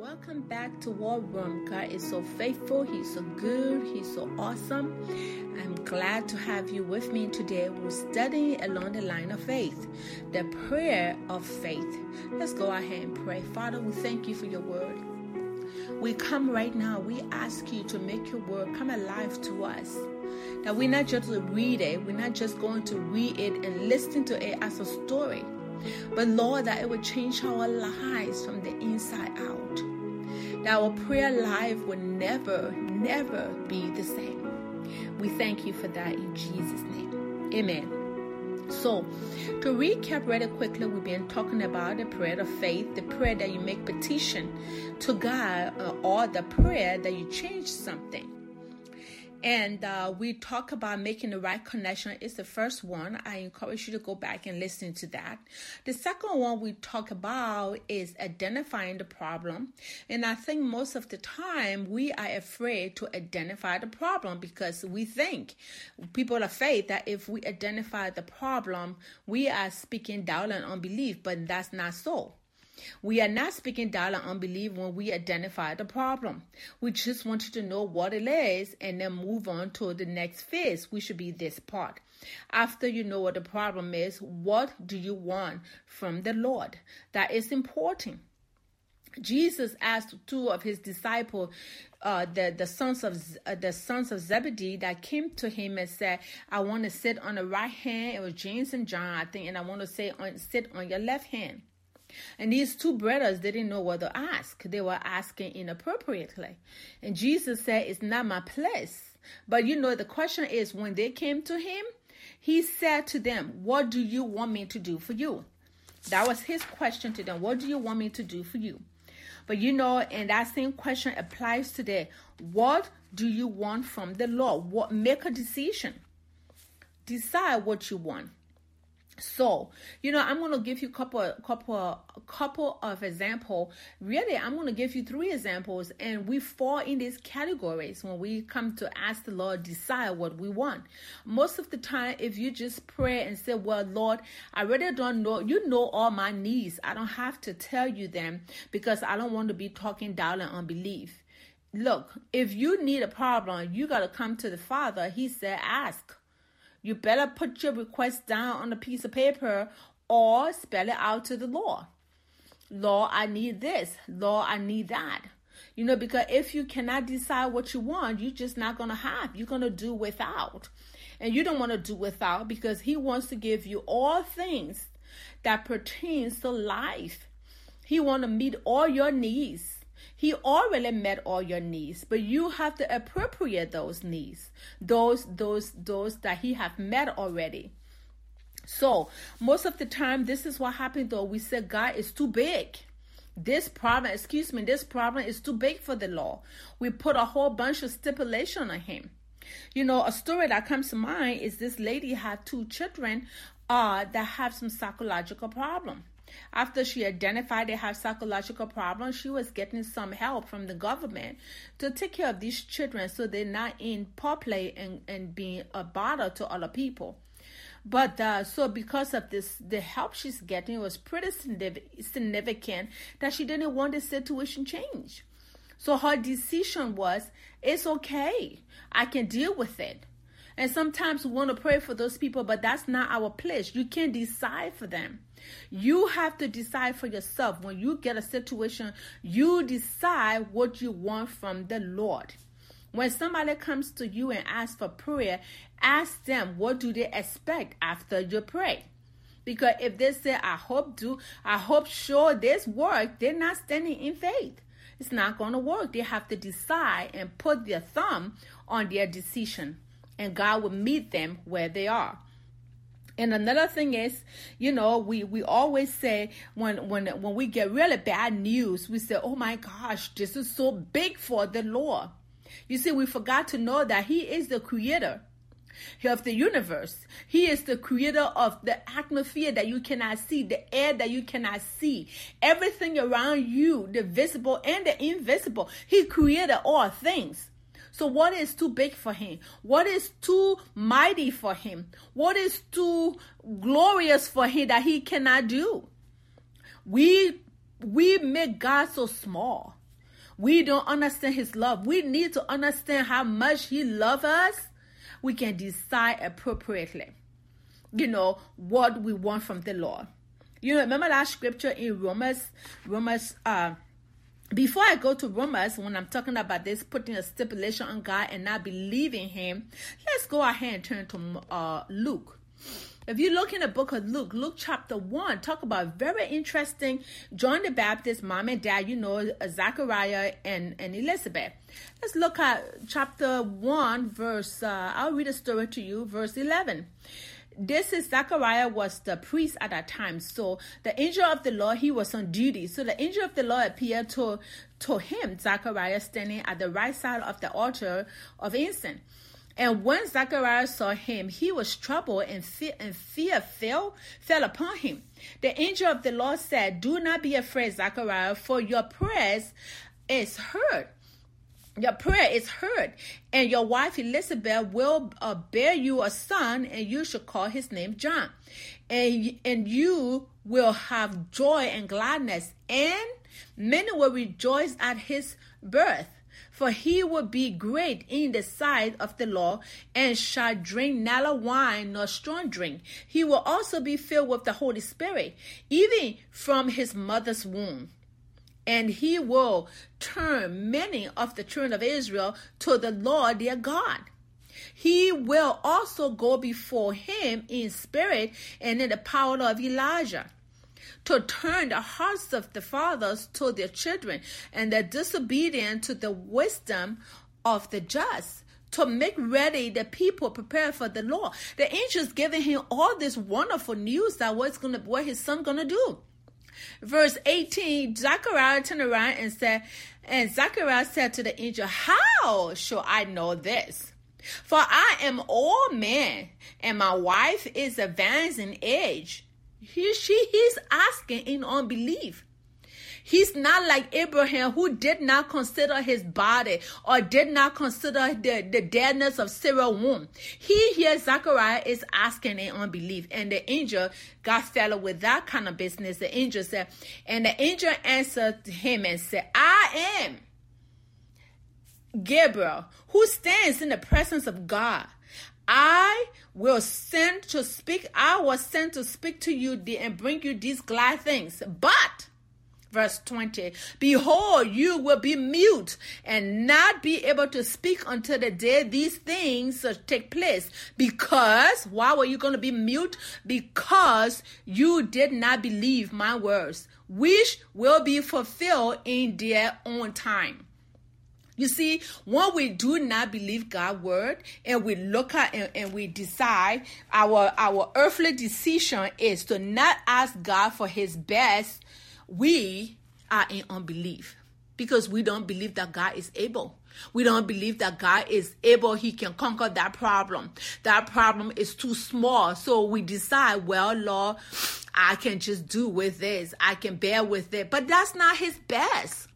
Welcome back to War Room. God is so faithful. He's so good. He's so awesome. I'm glad to have you with me today. We're studying along the line of faith, the prayer of faith. Let's go ahead and pray. Father, we thank you for your word. We come right now. We ask you to make your word come alive to us. That we're not just to read it, we're not just going to read it and listen to it as a story but Lord, that it would change our lives from the inside out. That our prayer life will never, never be the same. We thank you for that in Jesus' name. Amen. So, to recap really quickly, we've been talking about the prayer of faith, the prayer that you make petition to God, uh, or the prayer that you change something and uh, we talk about making the right connection it's the first one. I encourage you to go back and listen to that. The second one we talk about is identifying the problem. And i think most of the time we are afraid to identify the problem because we think people of faith that if we identify the problem we are speaking doubt and unbelief but that's not so we are not speaking doubt unbelief when we identify the problem. We just want you to know what it is and then move on to the next phase, which should be this part. After you know what the problem is, what do you want from the Lord? That is important. Jesus asked two of his disciples, uh, the the sons of uh, the sons of Zebedee, that came to him and said, "I want to sit on the right hand." It was James and John, I think, and I want to say on, sit on your left hand. And these two brothers didn't know what to ask. They were asking inappropriately. And Jesus said, It's not my place. But you know, the question is when they came to him, he said to them, What do you want me to do for you? That was his question to them. What do you want me to do for you? But you know, and that same question applies today. What do you want from the Lord? What make a decision. Decide what you want. So, you know, I'm going to give you a couple, couple, couple of example. Really, I'm going to give you three examples, and we fall in these categories when we come to ask the Lord decide what we want. Most of the time, if you just pray and say, "Well, Lord, I really don't know," you know all my needs. I don't have to tell you them because I don't want to be talking down and unbelief. Look, if you need a problem, you got to come to the Father. He said, "Ask." You better put your request down on a piece of paper or spell it out to the Lord. Law, I need this. Law, I need that. You know, because if you cannot decide what you want, you're just not going to have. You're going to do without. And you don't want to do without because He wants to give you all things that pertains to life. He want to meet all your needs. He already met all your needs, but you have to appropriate those needs, those those those that he have met already. So most of the time, this is what happens though. We said God is too big. This problem, excuse me, this problem is too big for the law. We put a whole bunch of stipulation on him. You know, a story that comes to mind is this lady had two children uh, that have some psychological problem. After she identified they had psychological problems, she was getting some help from the government to take care of these children so they're not in public and, and being a bother to other people. But uh, so because of this, the help she's getting was pretty significant that she didn't want the situation change. So her decision was, it's okay. I can deal with it. And sometimes we want to pray for those people, but that's not our place. You can't decide for them. You have to decide for yourself. When you get a situation, you decide what you want from the Lord. When somebody comes to you and asks for prayer, ask them what do they expect after you pray. Because if they say, I hope do, I hope sure this work, they're not standing in faith. It's not going to work. They have to decide and put their thumb on their decision and God will meet them where they are. And another thing is, you know, we, we always say when when when we get really bad news, we say, "Oh my gosh, this is so big for the Lord." You see, we forgot to know that He is the Creator of the universe. He is the creator of the atmosphere that you cannot see, the air that you cannot see, everything around you, the visible and the invisible. He created all things. So, what is too big for him? What is too mighty for him? What is too glorious for him that he cannot do? We we make God so small. we don't understand his love. We need to understand how much he loves us. We can decide appropriately, you know, what we want from the Lord. You know, remember that scripture in Romans, Romans, uh, before I go to Romans, when I'm talking about this, putting a stipulation on God and not believing Him, let's go ahead and turn to uh, Luke. If you look in the book of Luke, Luke chapter 1, talk about very interesting John the Baptist, mom and dad, you know, Zachariah and, and Elizabeth. Let's look at chapter 1, verse, uh, I'll read a story to you, verse 11 this is Zachariah was the priest at that time. So the angel of the Lord, he was on duty. So the angel of the Lord appeared to, to him, Zachariah, standing at the right side of the altar of incense. And when Zachariah saw him, he was troubled and fear, and fear fell, fell upon him. The angel of the Lord said, Do not be afraid, Zachariah, for your prayers is heard your prayer is heard, and your wife Elizabeth will uh, bear you a son, and you shall call his name John. And, and you will have joy and gladness, and many will rejoice at his birth. For he will be great in the sight of the Lord, and shall drink neither wine nor strong drink. He will also be filled with the Holy Spirit, even from his mother's womb and he will turn many of the children of Israel to the Lord their God. He will also go before him in spirit and in the power of Elijah to turn the hearts of the fathers to their children and the disobedient to the wisdom of the just to make ready the people prepared for the Lord. The angels giving him all this wonderful news that what's gonna what his son gonna do. Verse 18, Zachariah turned around and said, and Zachariah said to the angel, How shall I know this? For I am old man, and my wife is advanced in age. He, she, he's asking in unbelief. He's not like Abraham who did not consider his body or did not consider the, the deadness of Sarah's womb. He here, Zachariah, is asking in unbelief. And the angel got fed with that kind of business. The angel said, and the angel answered him and said, I am Gabriel, who stands in the presence of God. I will send to speak, I was sent to speak to you and bring you these glad things. But Verse 20 Behold, you will be mute and not be able to speak until the day these things take place. Because, why were you going to be mute? Because you did not believe my words, which will be fulfilled in their own time. You see, when we do not believe God's word and we look at and, and, we decide our our earthly decision is to not ask God for his best we are in unbelief because we don't believe that God is able. We don't believe that God is able, He can conquer that problem. That problem is too small. So we decide, well, Lord, I can just do with this, I can bear with it. But that's not His best.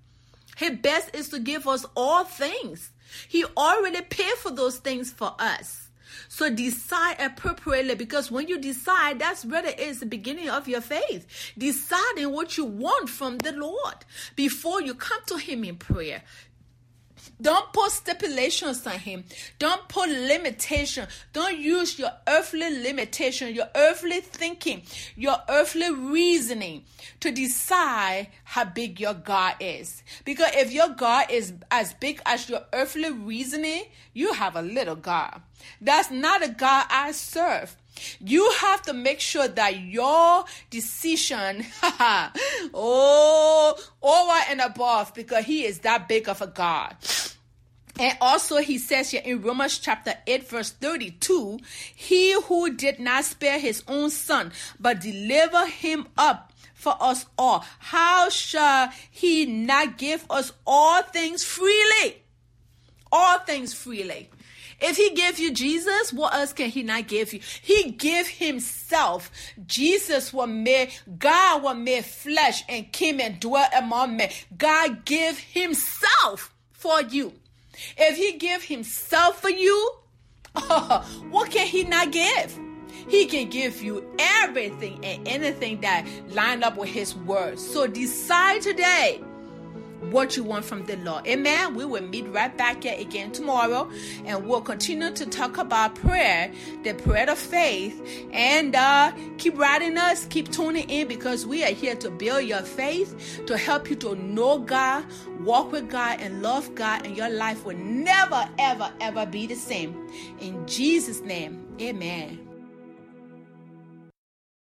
His best is to give us all things. He already paid for those things for us. So decide appropriately because when you decide, that's really it is the beginning of your faith. Deciding what you want from the Lord before you come to Him in prayer. Don't put stipulations on him. Don't put limitation. Don't use your earthly limitation, your earthly thinking, your earthly reasoning to decide how big your God is. Because if your God is as big as your earthly reasoning, you have a little God. That's not a God I serve. You have to make sure that your decision, oh, over and above, because He is that big of a God. And also, he says here in Romans chapter 8, verse 32 He who did not spare his own son, but deliver him up for us all, how shall he not give us all things freely? All things freely. If he gave you Jesus, what else can he not give you? He gave himself. Jesus was made, God was made flesh and came and dwelt among men. God gave himself for you. If he give himself for you, oh, what can he not give? He can give you everything and anything that line up with his word. So decide today what you want from the Lord. Amen. We will meet right back here again tomorrow and we'll continue to talk about prayer, the prayer of faith. And uh, keep writing us, keep tuning in because we are here to build your faith, to help you to know God, walk with God, and love God, and your life will never, ever, ever be the same. In Jesus' name, amen.